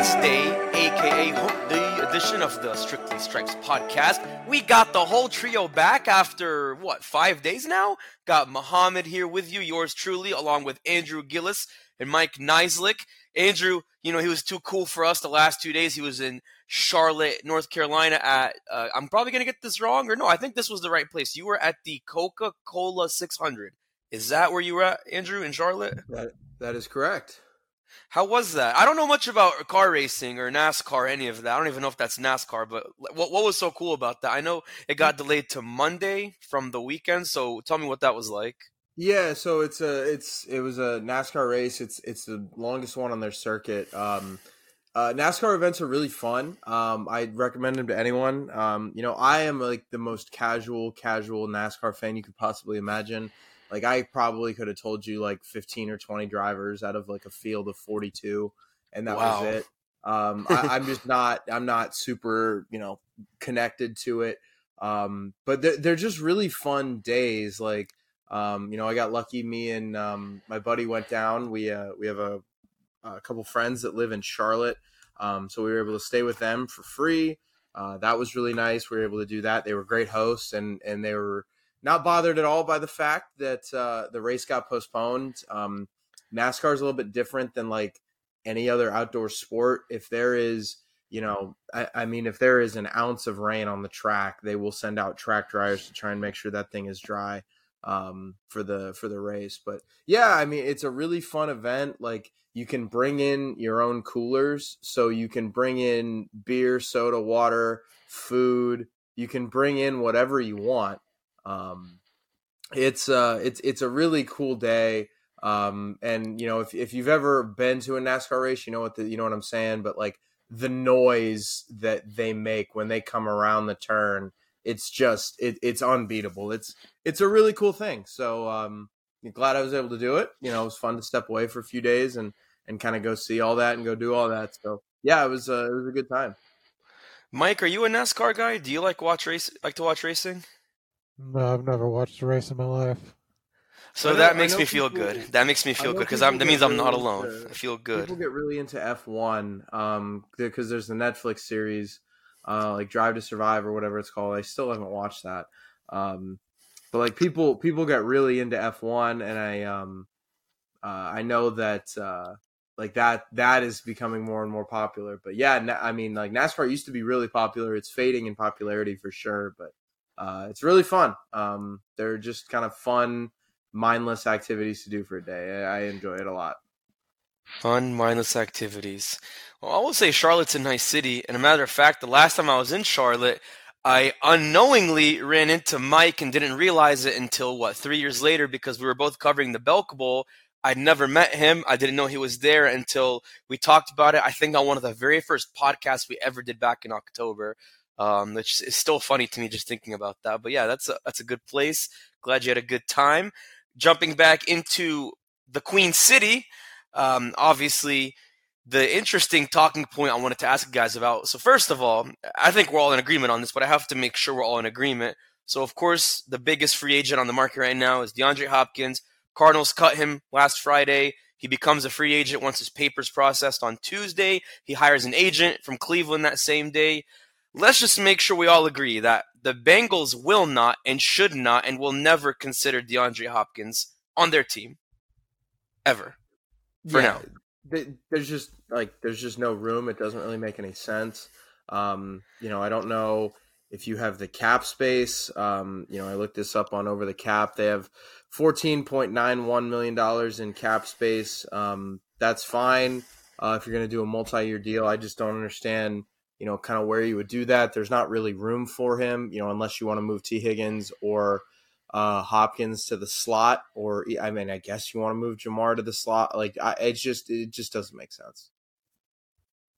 Wednesday, aka the edition of the Strictly Stripes podcast. We got the whole trio back after what five days now. Got Mohammad here with you, yours truly, along with Andrew Gillis and Mike Niziolek. Andrew, you know he was too cool for us the last two days. He was in Charlotte, North Carolina. At uh, I'm probably gonna get this wrong, or no? I think this was the right place. You were at the Coca Cola 600. Is that where you were at, Andrew, in Charlotte? That that is correct. How was that? I don't know much about car racing or NASCAR, any of that. I don't even know if that's NASCAR, but what what was so cool about that? I know it got delayed to Monday from the weekend, so tell me what that was like. Yeah, so it's a it's it was a NASCAR race. It's it's the longest one on their circuit. Um, uh, NASCAR events are really fun. Um, I recommend them to anyone. Um, you know, I am like the most casual, casual NASCAR fan you could possibly imagine. Like I probably could have told you like 15 or 20 drivers out of like a field of 42 and that wow. was it. Um, I, am just not, I'm not super, you know, connected to it. Um, but they're, they're just really fun days. Like, um, you know, I got lucky. Me and um, my buddy went down. We uh, we have a, a couple friends that live in Charlotte, um, so we were able to stay with them for free. Uh, that was really nice. We were able to do that. They were great hosts, and and they were not bothered at all by the fact that uh, the race got postponed. Um, NASCAR is a little bit different than like any other outdoor sport. If there is, you know, I, I, mean, if there is an ounce of rain on the track, they will send out track dryers to try and make sure that thing is dry um, for the for the race. But yeah, I mean, it's a really fun event. Like you can bring in your own coolers, so you can bring in beer, soda, water, food. You can bring in whatever you want um, it's uh, it's it's a really cool day. Um, and you know, if if you've ever been to a NASCAR race, you know what the you know what I'm saying. But like the noise that they make when they come around the turn, it's just it, it's unbeatable. It's it's a really cool thing. So um, glad I was able to do it. You know, it was fun to step away for a few days and and kind of go see all that and go do all that. So yeah, it was uh, it was a good time. Mike, are you a NASCAR guy? Do you like watch race like to watch racing? No, I've never watched a race in my life. So know, that makes me feel people, good. That makes me feel good because that means I'm not alone. Into, I feel good. People get really into F1 um, because there's the Netflix series, uh, like Drive to Survive or whatever it's called. I still haven't watched that. Um, but like people, people get really into F1, and I, um, uh, I know that uh, like that that is becoming more and more popular. But yeah, I mean, like NASCAR used to be really popular. It's fading in popularity for sure, but uh, it's really fun. Um, they're just kind of fun, mindless activities to do for a day. I, I enjoy it a lot. Fun, mindless activities. Well, I will say Charlotte's a nice city. And a matter of fact, the last time I was in Charlotte, I unknowingly ran into Mike and didn't realize it until what three years later because we were both covering the Belk Bowl. I'd never met him. I didn't know he was there until we talked about it. I think on one of the very first podcasts we ever did back in October. Um, which is still funny to me just thinking about that. But yeah, that's a, that's a good place. Glad you had a good time. Jumping back into the Queen City, um, obviously the interesting talking point I wanted to ask you guys about. So first of all, I think we're all in agreement on this, but I have to make sure we're all in agreement. So of course, the biggest free agent on the market right now is DeAndre Hopkins. Cardinals cut him last Friday. He becomes a free agent once his papers processed on Tuesday. He hires an agent from Cleveland that same day let's just make sure we all agree that the Bengals will not and should not and will never consider DeAndre Hopkins on their team ever for yeah, now. There's just like there's just no room. It doesn't really make any sense. Um, you know, I don't know if you have the cap space. Um, you know, I looked this up on over the cap. They have fourteen point nine one million dollars in cap space. Um, that's fine uh, if you're going to do a multi-year deal. I just don't understand you know, kind of where you would do that. There's not really room for him, you know, unless you want to move T. Higgins or uh, Hopkins to the slot, or I mean, I guess you want to move Jamar to the slot. Like, I, it's just it just doesn't make sense.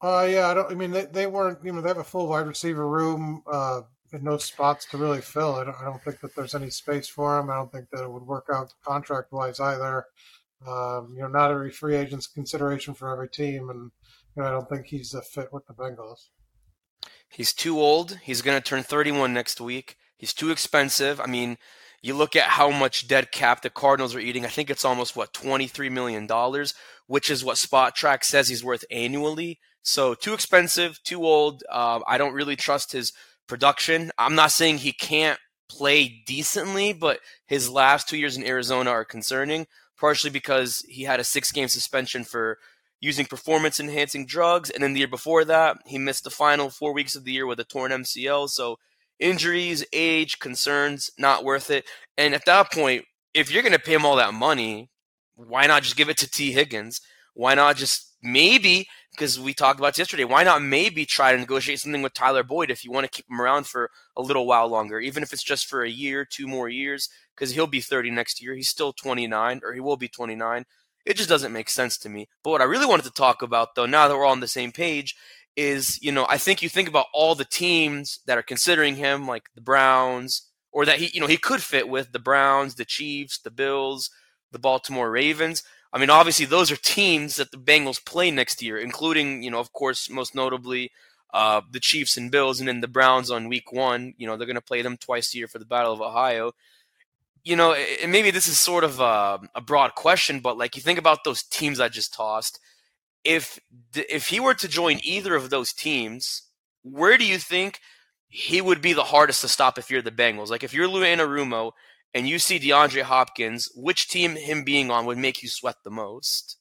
Uh, yeah, I don't. I mean, they, they weren't. You know, they have a full wide receiver room uh, and no spots to really fill. I don't. I don't think that there's any space for him. I don't think that it would work out contract wise either. Um, you know, not every free agent's consideration for every team, and you know, I don't think he's a fit with the Bengals. He's too old. He's going to turn 31 next week. He's too expensive. I mean, you look at how much dead cap the Cardinals are eating. I think it's almost what 23 million dollars, which is what Spotrac says he's worth annually. So too expensive, too old. Uh, I don't really trust his production. I'm not saying he can't play decently, but his last two years in Arizona are concerning, partially because he had a six game suspension for using performance enhancing drugs. And then the year before that, he missed the final four weeks of the year with a torn MCL. So injuries, age, concerns, not worth it. And at that point, if you're going to pay him all that money, why not just give it to T. Higgins? Why not just maybe, because we talked about yesterday, why not maybe try to negotiate something with Tyler Boyd if you want to keep him around for a little while longer, even if it's just for a year, two more years, because he'll be 30 next year. He's still 29, or he will be 29. It just doesn't make sense to me. But what I really wanted to talk about, though, now that we're all on the same page, is you know I think you think about all the teams that are considering him, like the Browns, or that he you know he could fit with the Browns, the Chiefs, the Bills, the Baltimore Ravens. I mean, obviously those are teams that the Bengals play next year, including you know of course most notably uh, the Chiefs and Bills, and then the Browns on Week One. You know they're going to play them twice a year for the Battle of Ohio you know, and maybe this is sort of a, a, broad question, but like you think about those teams I just tossed. If if he were to join either of those teams, where do you think he would be the hardest to stop if you're the Bengals? Like if you're Lou Anarumo and you see DeAndre Hopkins, which team him being on would make you sweat the most?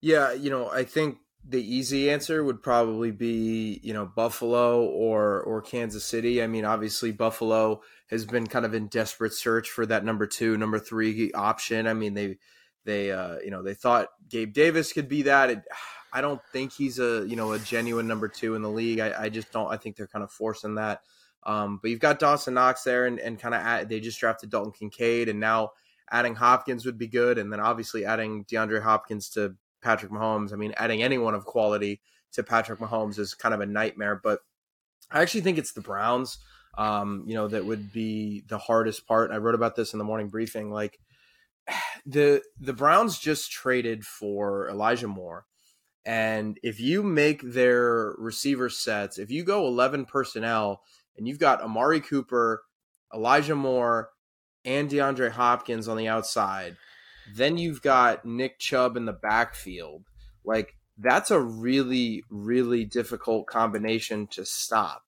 Yeah, you know, I think the easy answer would probably be you know Buffalo or or Kansas City. I mean, obviously Buffalo has been kind of in desperate search for that number two, number three option. I mean, they they uh, you know they thought Gabe Davis could be that. It, I don't think he's a you know a genuine number two in the league. I, I just don't. I think they're kind of forcing that. Um, but you've got Dawson Knox there, and, and kind of they just drafted Dalton Kincaid, and now adding Hopkins would be good, and then obviously adding DeAndre Hopkins to Patrick Mahomes. I mean, adding anyone of quality to Patrick Mahomes is kind of a nightmare. But I actually think it's the Browns. Um, you know, that would be the hardest part. I wrote about this in the morning briefing. Like the the Browns just traded for Elijah Moore. And if you make their receiver sets, if you go 11 personnel and you've got Amari Cooper, Elijah Moore, and DeAndre Hopkins on the outside, then you've got Nick Chubb in the backfield. Like that's a really, really difficult combination to stop.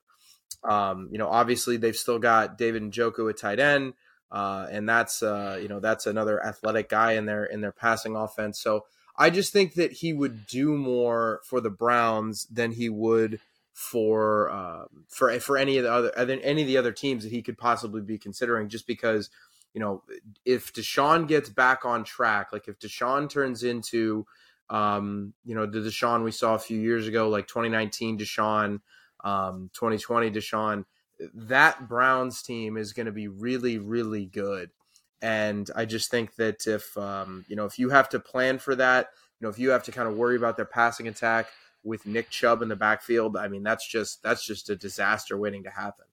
Um, you know, obviously they've still got David Njoku at tight end, uh, and that's uh, you know that's another athletic guy in their in their passing offense. So I just think that he would do more for the Browns than he would for uh, for for any of the other any of the other teams that he could possibly be considering. Just because you know, if Deshaun gets back on track, like if Deshaun turns into, um, you know, the Deshaun we saw a few years ago, like 2019 Deshaun, um, 2020 Deshaun, that Browns team is going to be really, really good. And I just think that if, um, you know, if you have to plan for that, you know, if you have to kind of worry about their passing attack with Nick Chubb in the backfield, I mean, that's just, that's just a disaster waiting to happen.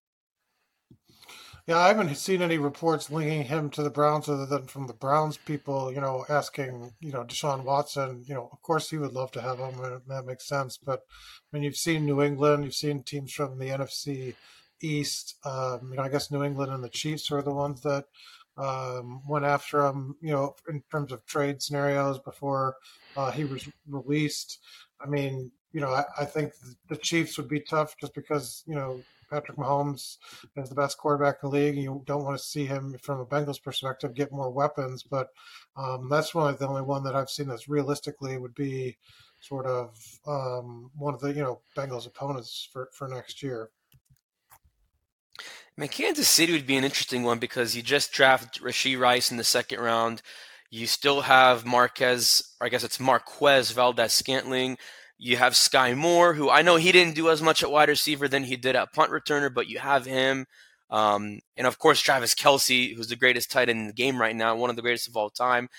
Yeah, I haven't seen any reports linking him to the Browns other than from the Browns people, you know, asking, you know, Deshaun Watson, you know, of course he would love to have him, and that makes sense. But I mean, you've seen New England, you've seen teams from the NFC East. Um, you know, I guess New England and the Chiefs are the ones that um, went after him, you know, in terms of trade scenarios before uh, he was released. I mean, you know, I, I think the Chiefs would be tough just because, you know, Patrick Mahomes is the best quarterback in the league. You don't want to see him, from a Bengals perspective, get more weapons. But um, that's one of the only one that I've seen that's realistically would be sort of um, one of the you know Bengals opponents for for next year. I mean, Kansas City would be an interesting one because you just drafted Rashee Rice in the second round. You still have Marquez, I guess it's Marquez Valdes-Scantling, you have Sky Moore, who I know he didn't do as much at wide receiver than he did at punt returner, but you have him. Um, and of course, Travis Kelce, who's the greatest tight end in the game right now, one of the greatest of all time.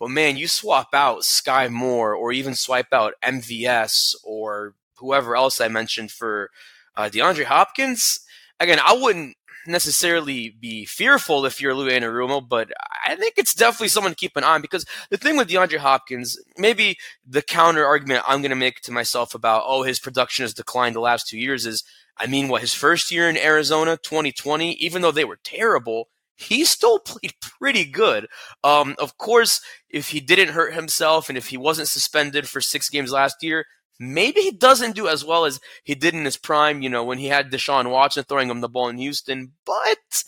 But man, you swap out Sky Moore or even swipe out MVS or whoever else I mentioned for uh, DeAndre Hopkins. Again, I wouldn't necessarily be fearful if you're Lou Anarumo, but I think it's definitely someone to keep an eye on because the thing with DeAndre Hopkins, maybe the counter argument I'm going to make to myself about, oh, his production has declined the last two years is, I mean, what, his first year in Arizona, 2020, even though they were terrible, he still played pretty good. Um, of course, if he didn't hurt himself and if he wasn't suspended for six games last year, Maybe he doesn't do as well as he did in his prime, you know, when he had Deshaun Watson throwing him the ball in Houston, but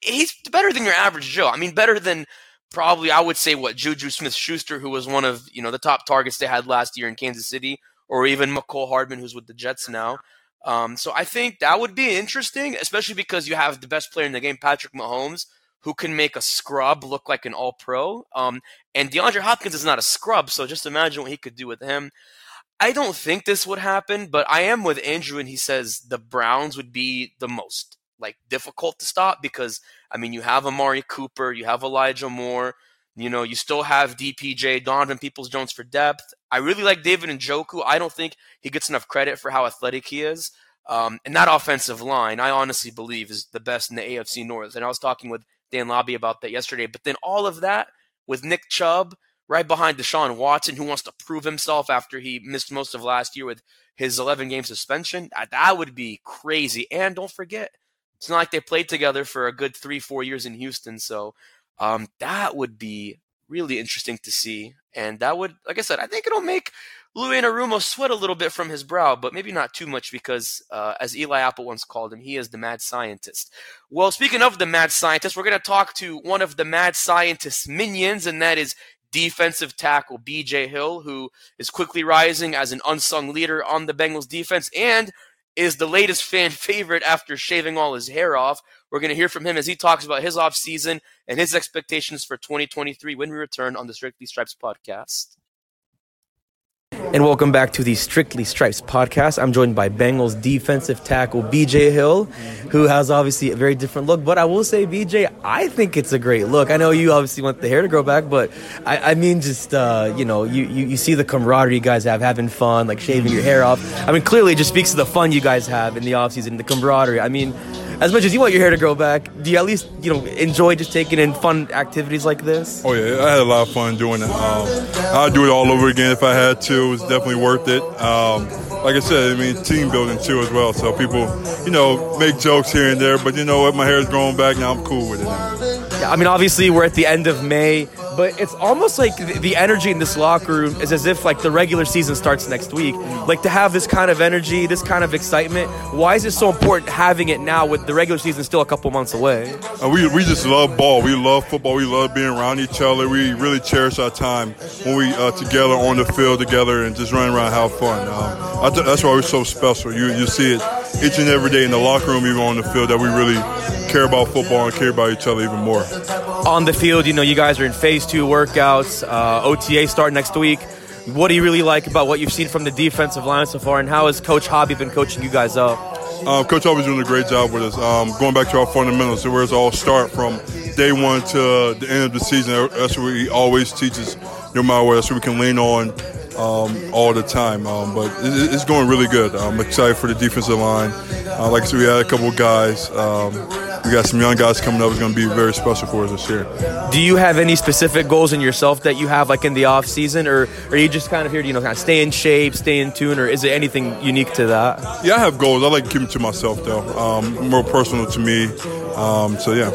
he's better than your average Joe. I mean, better than probably I would say what Juju Smith Schuster, who was one of, you know, the top targets they had last year in Kansas City, or even Mecole Hardman, who's with the Jets now. Um, so I think that would be interesting, especially because you have the best player in the game, Patrick Mahomes, who can make a scrub look like an all pro. Um, and DeAndre Hopkins is not a scrub, so just imagine what he could do with him. I don't think this would happen, but I am with Andrew, and he says the Browns would be the most like difficult to stop because I mean you have Amari Cooper, you have Elijah Moore, you know, you still have DPJ, Donovan Peoples Jones for depth. I really like David Njoku. I don't think he gets enough credit for how athletic he is. Um, and that offensive line, I honestly believe, is the best in the AFC North. And I was talking with Dan Labbe about that yesterday. But then all of that with Nick Chubb right behind Deshaun Watson, who wants to prove himself after he missed most of last year with his 11 game suspension, that would be crazy. And don't forget, it's not like they played together for a good three, four years in Houston. So um, that would be really interesting to see. And that would, like I said, I think it'll make Lou Anarumo sweat a little bit from his brow, but maybe not too much because, uh, as Eli Apple once called him, he is the mad scientist. Well, speaking of the mad scientist, we're going to talk to one of the mad scientist's minions, and that is defensive tackle BJ Hill, who is quickly rising as an unsung leader on the Bengals defense and is the latest fan favorite after shaving all his hair off. We're going to hear from him as he talks about his offseason and his expectations for 2023 when we return on the Strictly Stripes podcast. And welcome back to the Strictly Stripes podcast. I'm joined by Bengals defensive tackle BJ Hill, who has obviously a very different look. But I will say, BJ, I think it's a great look. I know you obviously want the hair to grow back, but I, I mean, just uh, you know, you, you, you see the camaraderie you guys have, having fun, like shaving your hair off. I mean, clearly, it just speaks to the fun you guys have in the offseason, the camaraderie. I mean as much as you want your hair to grow back, do you at least you know enjoy just taking in fun activities like this? Oh yeah, I had a lot of fun doing it. Um, I'd do it all over again if I had to. It was definitely worth it. Um, like I said, I mean team building too as well. So people, you know, make jokes here and there, but you know what, my hair is growing back now. I'm cool with it. Now. Yeah, I mean, obviously we're at the end of May but it's almost like the energy in this locker room is as if like the regular season starts next week. Like to have this kind of energy, this kind of excitement. Why is it so important having it now with the regular season still a couple months away? Uh, we we just love ball. We love football. We love being around each other. We really cherish our time when we uh, together on the field together and just running around, have fun. Um, th- that's why we're so special. You you see it each and every day in the locker room, even on the field, that we really care about football and care about each other even more. On the field, you know, you guys are in phase two workouts, uh, OTA start next week. What do you really like about what you've seen from the defensive line so far, and how has Coach Hobby been coaching you guys up? Um, Coach Hobby's doing a great job with us. Um, going back to our fundamentals, where it's all start from day one to the end of the season. That's what he always teaches, no matter what. That's what we can lean on um, all the time. Um, but it, it's going really good. I'm excited for the defensive line. Uh, like I said, we had a couple of guys. Um, we got some young guys coming up. It's going to be very special for us this year. Do you have any specific goals in yourself that you have, like in the off season, or are you just kind of here to you know kind of stay in shape, stay in tune, or is it anything unique to that? Yeah, I have goals. I like to keep them to myself though. Um, more personal to me. Um, so yeah.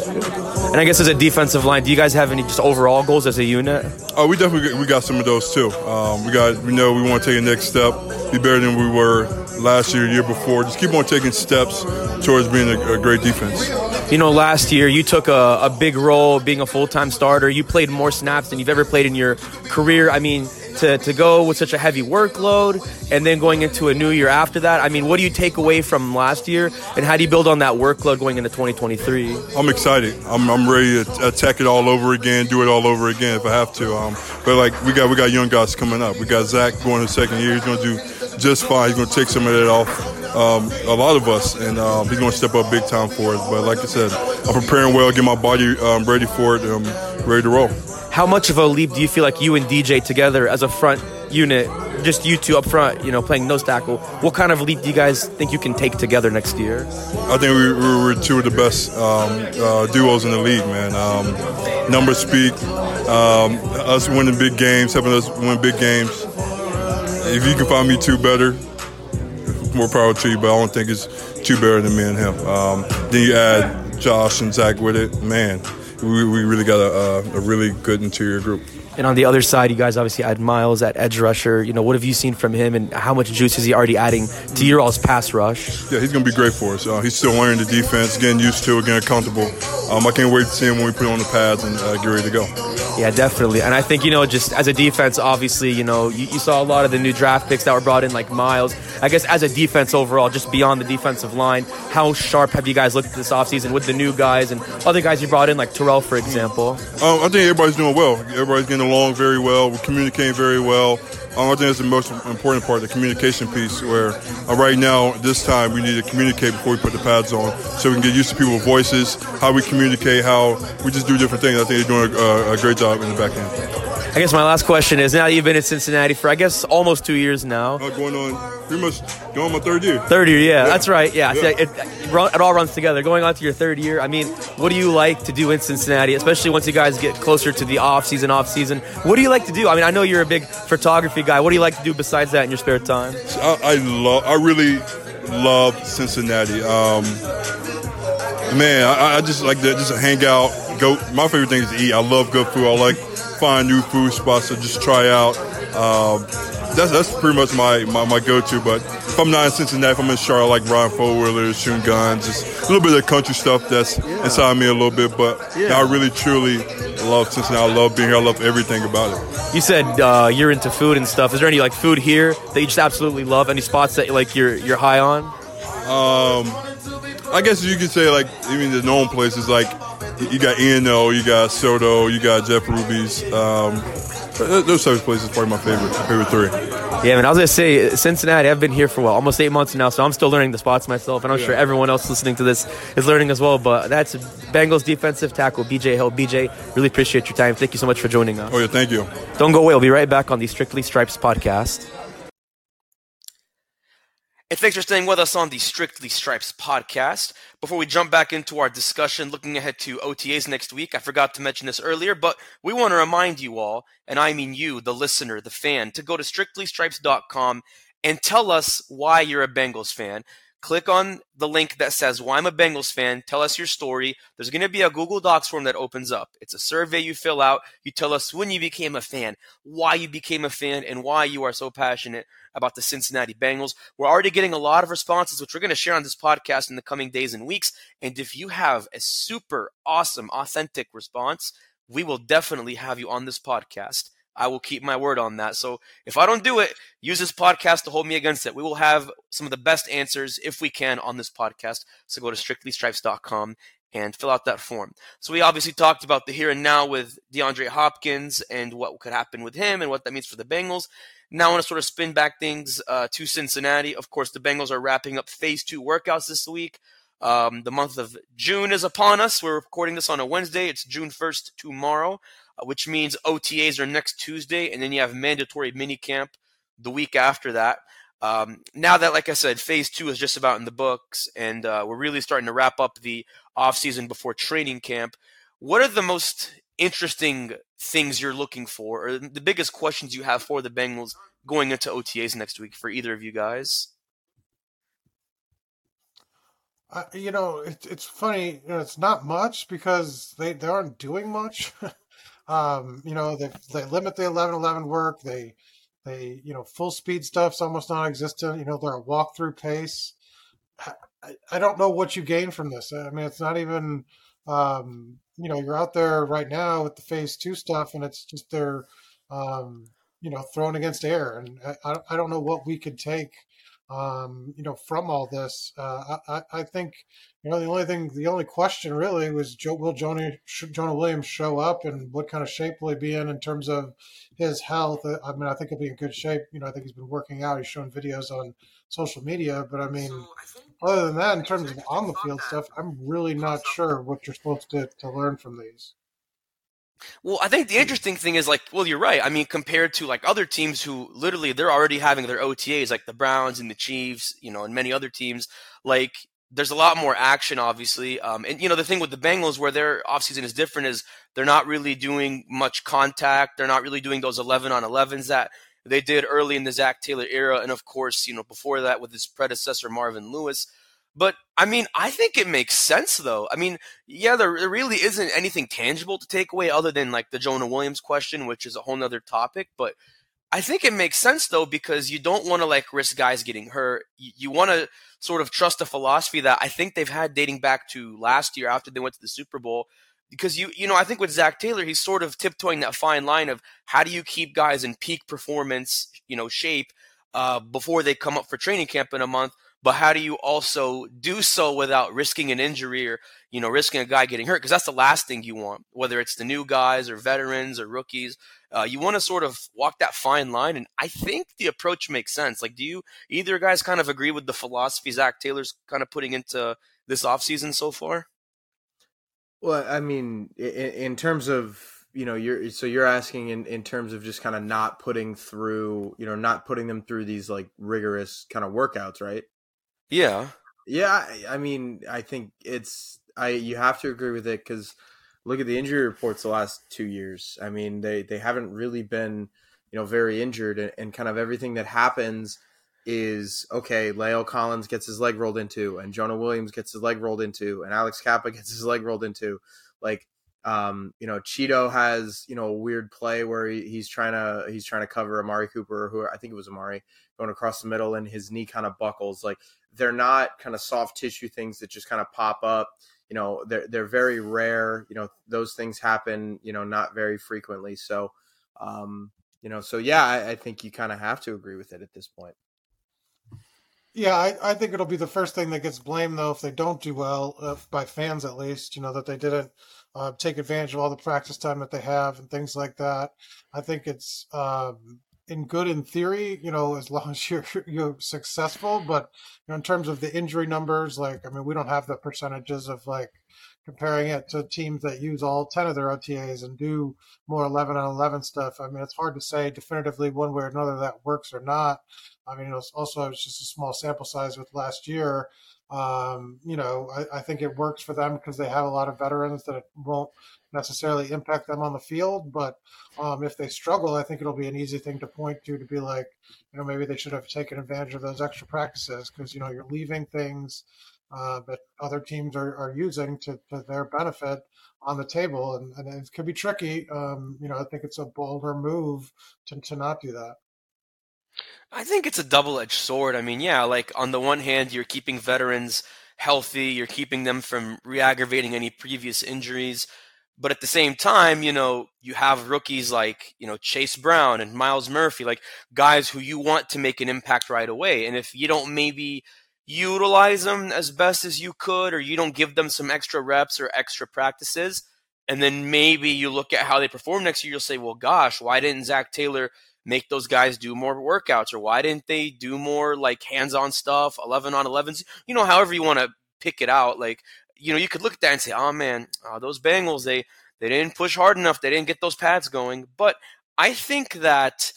And I guess as a defensive line, do you guys have any just overall goals as a unit? Oh, we definitely we got some of those too. Um, we got we know we want to take a next step, be better than we were last year, year before. Just keep on taking steps towards being a, a great defense. You know, last year you took a, a big role being a full time starter. You played more snaps than you've ever played in your career. I mean, to, to go with such a heavy workload and then going into a new year after that? I mean, what do you take away from last year and how do you build on that workload going into 2023? I'm excited. I'm, I'm ready to attack it all over again, do it all over again if I have to. Um, but like we got we got young guys coming up. We got Zach going to second year. He's going to do just fine. He's going to take some of that off. Um, a lot of us, and um, he's going to step up big time for us. But like I said, I'm preparing well, get my body um, ready for it, um, ready to roll. How much of a leap do you feel like you and DJ together as a front unit, just you two up front, you know, playing nose tackle? What kind of leap do you guys think you can take together next year? I think we, we were two of the best um, uh, duos in the league, man. Um, numbers speak. Um, us winning big games, helping us win big games. If you can find me two better, more power to you. But I don't think it's two better than me and him. Um, then you add Josh and Zach with it, man we, we really got a, a really good interior group. And on the other side, you guys obviously had Myles at edge rusher. You know, what have you seen from him, and how much juice is he already adding to your all's pass rush? Yeah, he's going to be great for us. Uh, he's still learning the defense, getting used to it, getting comfortable. Um, I can't wait to see him when we put on the pads and uh, get ready to go. Yeah, definitely. And I think, you know, just as a defense, obviously, you know, you, you, saw a lot of the new draft picks that were brought in, like Myles. I guess as a defense overall, just beyond the defensive line, how sharp have you guys looked this offseason with the new guys and other guys you brought in, like Terrell, for example? Um, I think everybody's doing well. Everybody's getting along very well. We're communicating very well. Um, I think that's the most important part, the communication piece, where uh, right now, this time, we need to communicate before we put the pads on so we can get used to people's voices, how we communicate, how we just do different things. I think they're doing a, a great job in the back end. I guess my last question is now that you've been in Cincinnati for I guess almost two years now. Uh, going on pretty much going on my third year. Third year, yeah, yeah. that's right. Yeah, yeah. It, it, it, all runs together. Going on to your third year. I mean, what do you like to do in Cincinnati, especially once you guys get closer to the off season? Off season, what do you like to do? I mean, I know you're a big photography guy. What do you like to do besides that in your spare time? I, I love. I really love Cincinnati. Um, man, I, I just like to just hang out. Go. My favorite thing is to eat. I love good food. I like find new food spots to just try out. Um, that's that's pretty much my, my, my go to. But if I'm not in Cincinnati, if I'm in Charlotte, I like Ryan four wheelers, shooting guns, just a little bit of country stuff that's yeah. inside me a little bit. But yeah. I really truly love Cincinnati. I love being here. I love everything about it. You said uh, you're into food and stuff. Is there any like food here that you just absolutely love? Any spots that like you're you're high on? Um, I guess you could say like even the known places like you got Eno, you got Soto, you got Jeff Ruby's. Um, those of places probably my favorite, favorite three. Yeah, man. I was gonna say uh, Cincinnati. I've been here for well, almost eight months now, so I'm still learning the spots myself, and I'm yeah. sure everyone else listening to this is learning as well. But that's Bengals defensive tackle BJ Hill. BJ, really appreciate your time. Thank you so much for joining us. Oh yeah, thank you. Don't go away. We'll be right back on the Strictly Stripes podcast. And thanks for staying with us on the Strictly Stripes podcast. Before we jump back into our discussion looking ahead to OTAs next week, I forgot to mention this earlier, but we want to remind you all, and I mean you, the listener, the fan, to go to strictlystripes.com and tell us why you're a Bengals fan. Click on the link that says, Why I'm a Bengals fan. Tell us your story. There's going to be a Google Docs form that opens up. It's a survey you fill out. You tell us when you became a fan, why you became a fan, and why you are so passionate about the Cincinnati Bengals. We're already getting a lot of responses, which we're going to share on this podcast in the coming days and weeks. And if you have a super awesome, authentic response, we will definitely have you on this podcast. I will keep my word on that. So if I don't do it, use this podcast to hold me against it. We will have some of the best answers if we can on this podcast. So go to strictlystripes.com and fill out that form. So we obviously talked about the here and now with DeAndre Hopkins and what could happen with him and what that means for the Bengals. Now I want to sort of spin back things uh, to Cincinnati. Of course, the Bengals are wrapping up phase two workouts this week. Um, the month of June is upon us. We're recording this on a Wednesday. It's June 1st tomorrow. Uh, which means OTAs are next Tuesday, and then you have mandatory mini camp the week after that. Um, now that, like I said, phase two is just about in the books, and uh, we're really starting to wrap up the off season before training camp. What are the most interesting things you're looking for, or the biggest questions you have for the Bengals going into OTAs next week for either of you guys? Uh, you know, it, it's funny. You know, it's not much because they, they aren't doing much. Um, you know, they they limit the 11-11 work. They they you know full speed stuff's almost non-existent. You know, they're a walkthrough pace. I, I don't know what you gain from this. I mean, it's not even um, you know you're out there right now with the phase two stuff, and it's just they're um, you know thrown against air, and I, I don't know what we could take um, you know, from all this. Uh, I, I think, you know, the only thing, the only question really was, Joe, will Jonah, Jonah Williams show up and what kind of shape will he be in in terms of his health? Uh, I mean, I think he'll be in good shape. You know, I think he's been working out. He's shown videos on social media. But I mean, so I other than that, in terms of on the field stuff, I'm really not sure what you're supposed to, to learn from these. Well, I think the interesting thing is like, well, you're right. I mean, compared to like other teams who literally they're already having their OTAs, like the Browns and the Chiefs, you know, and many other teams. Like, there's a lot more action, obviously. Um, and you know, the thing with the Bengals, where their offseason is different, is they're not really doing much contact. They're not really doing those 11 on 11s that they did early in the Zac Taylor era, and of course, you know, before that with his predecessor Marvin Lewis. But I mean, I think it makes sense though. I mean, yeah, there, there really isn't anything tangible to take away other than like the Jonah Williams question, which is a whole nother topic. But I think it makes sense though because you don't want to like risk guys getting hurt. You, you want to sort of trust a philosophy that I think they've had dating back to last year after they went to the Super Bowl. Because you you know I think with Zac Taylor he's sort of tiptoeing that fine line of how do you keep guys in peak performance you know shape uh, before they come up for training camp in a month but how do you also do so without risking an injury or you know risking a guy getting hurt? Because that's the last thing you want whether it's the new guys or veterans or rookies. Uh, you want to sort of walk that fine line and i think the approach makes sense. Like do you either guys kind of agree with the philosophy zac taylor's kind of putting into this offseason so far? Well i mean in, in terms of you know you're so you're asking in, in terms of just kind of not putting through you know not putting them through these like rigorous kind of workouts right yeah. Yeah, I mean, I think it's I you have to agree with it cuz look at the injury reports the last 2 years. I mean, they they haven't really been, you know, very injured and, and kind of everything that happens is okay, La'el Collins gets his leg rolled into and Jonah Williams gets his leg rolled into and Alex Cappa gets his leg rolled into. Like um, you know, Chido has, you know, a weird play where he, he's trying to he's trying to cover Amari Cooper, who I think it was Amari, going across the middle and his knee kind of buckles. Like they're not kind of soft tissue things that just kind of pop up. You know, they're they're very rare. You know, those things happen. You know, not very frequently. So, um, you know, so yeah, I, I think you kind of have to agree with it at this point. Yeah, I, I think it'll be the first thing that gets blamed though if they don't do well uh, by fans at least. You know that they didn't uh, take advantage of all the practice time that they have and things like that. I think it's um, in good in theory, you know, as long as you're you're successful. But you know, in terms of the injury numbers, like I mean, we don't have the percentages of like comparing it to teams that use all ten of their OTAs and do more eleven on eleven stuff. I mean, it's hard to say definitively one way or another that works or not. I mean, it was also it's just a small sample size with last year. Um, you know, I, I, think it works for them because they have a lot of veterans that won't necessarily impact them on the field. But um, if they struggle, I think it'll be an easy thing to point to to be like, you know, maybe they should have taken advantage of those extra practices because, you know, you're leaving things uh, that other teams are, are using to, to, their benefit on the table. And, and it could be tricky. Um, you know, I think it's a bolder move to, to not do that. I think it's a double edged sword. I mean, yeah, like on the one hand, you're keeping veterans healthy, you're keeping them from re aggravating any previous injuries. But at the same time, you know, you have rookies like, you know, Chase Brown and Myles Murphy, like guys who you want to make an impact right away. And if you don't maybe utilize them as best as you could, or you don't give them some extra reps or extra practices, and then maybe you look at how they perform next year, you'll say, well, gosh, why didn't Zac Taylor make those guys do more workouts or why didn't they do more like hands-on stuff 11 on 11s you know however you want to pick it out like you know you could look at that and say oh man oh, those bengals they they didn't push hard enough. They didn't get those pads going. But i think that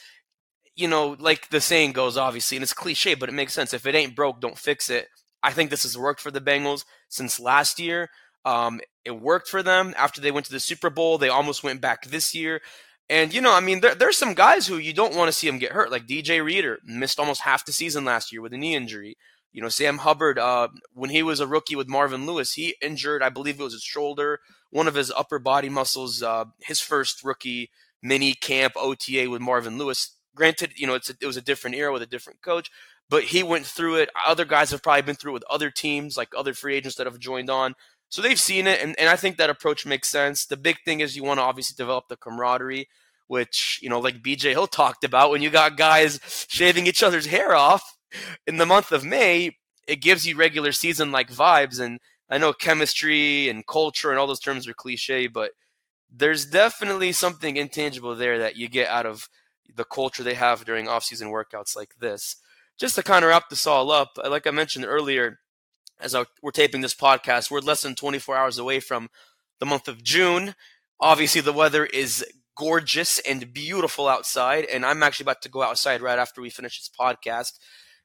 you know like the saying goes obviously and it's cliche but it makes sense. If it ain't broke don't fix it. I think this has worked for the bengals since last year. Um, it worked for them after they went to the super bowl. They almost went back this year. And you know, I mean, there, there's some guys who you don't want to see them get hurt, like DJ Reader missed almost half the season last year with a knee injury. You know, Sam Hubbard, uh, when he was a rookie with Marvin Lewis, he injured, I believe it was his shoulder, one of his upper body muscles. Uh, his first rookie mini camp OTA with Marvin Lewis. Granted, you know, a, it was a different era with a different coach, but he went through it. Other guys have probably been through it with other teams, like other free agents that have joined on. So they've seen it, and, and I think that approach makes sense. The big thing is you want to obviously develop the camaraderie which, you know, like BJ Hill talked about, when you got guys shaving each other's hair off in the month of May, it gives you regular season like vibes. And I know chemistry and culture and all those terms are cliche, but there's definitely something intangible there that you get out of the culture they have during off-season workouts like this. Just to kind of wrap this all up, uh, like I mentioned earlier, as we're taping this podcast, we're less than 24 hours away from the month of June. Obviously, the weather is gorgeous and beautiful outside, and I'm actually about to go outside right after we finish this podcast.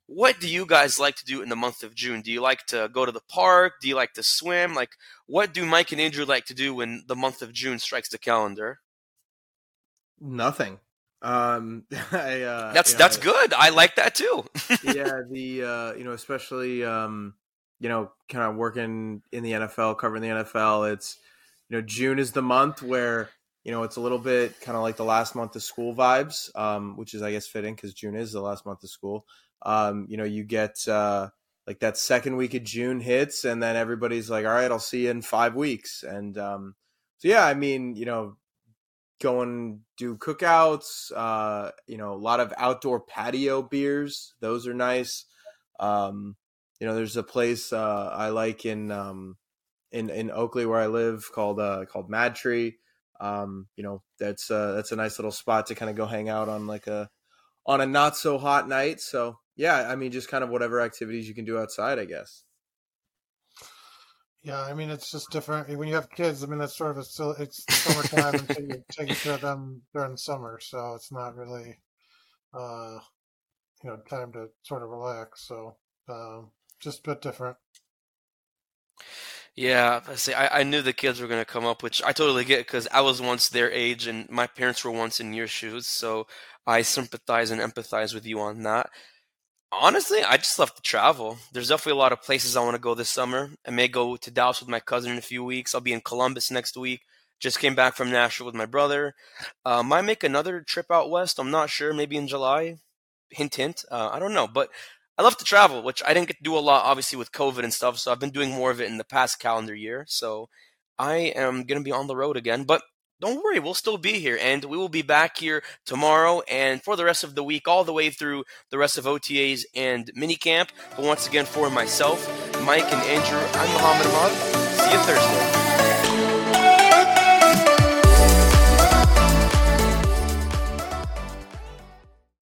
What do you guys like to do in the month of June? Do you like to go to the park? Do you like to swim? Like, what do Mike and Andrew like to do when the month of June strikes the calendar? Nothing. Um, I, uh, that's that's know, good. I like that too. yeah, the uh, you know, especially um, you know, kind of working in the NFL, covering the NFL, it's you know June is the month where you know it's a little bit kind of like the last month of school vibes, um, which is I guess fitting because June is the last month of school. Um, you know, you get uh, like that second week of June hits, and then everybody's like, "All right, I'll see you in five weeks." And um, so yeah, I mean, you know, go and do cookouts. Uh, you know, a lot of outdoor patio beers; those are nice. Um, you know, there's a place uh, I like in um, in in Oakley where I live called uh, called MadTree. Um, you know, that's uh, that's a nice little spot to kind of go hang out on like a on a not so hot night. So yeah, I mean, just kind of whatever activities you can do outside, I guess. Yeah, I mean, it's just different when you have kids. I mean, that's sort of a still it's summertime until you're taking care of them during the summer, so it's not really, uh, you know, time to sort of relax. So, um, just a bit different. Yeah, I see. I, I knew the kids were going to come up, which I totally get because I was once their age and my parents were once in your shoes, so I sympathize and empathize with you on that. Honestly, I just love to travel. There's definitely a lot of places I want to go this summer. I may go to Dallas with my cousin in a few weeks. I'll be in Columbus next week. Just came back from Nashville with my brother. Uh, might make another trip out west. I'm not sure. Maybe in July. Hint, hint. Uh, I don't know. But I love to travel, which I didn't get to do a lot, obviously, with COVID and stuff. So I've been doing more of it in the past calendar year. So I am going to be on the road again. But don't worry, we'll still be here, and we will be back here tomorrow and for the rest of the week, all the way through the rest of OTAs and minicamp. But once again, for myself, Mike, and Andrew, I'm Mohammad Ahmad. See you Thursday.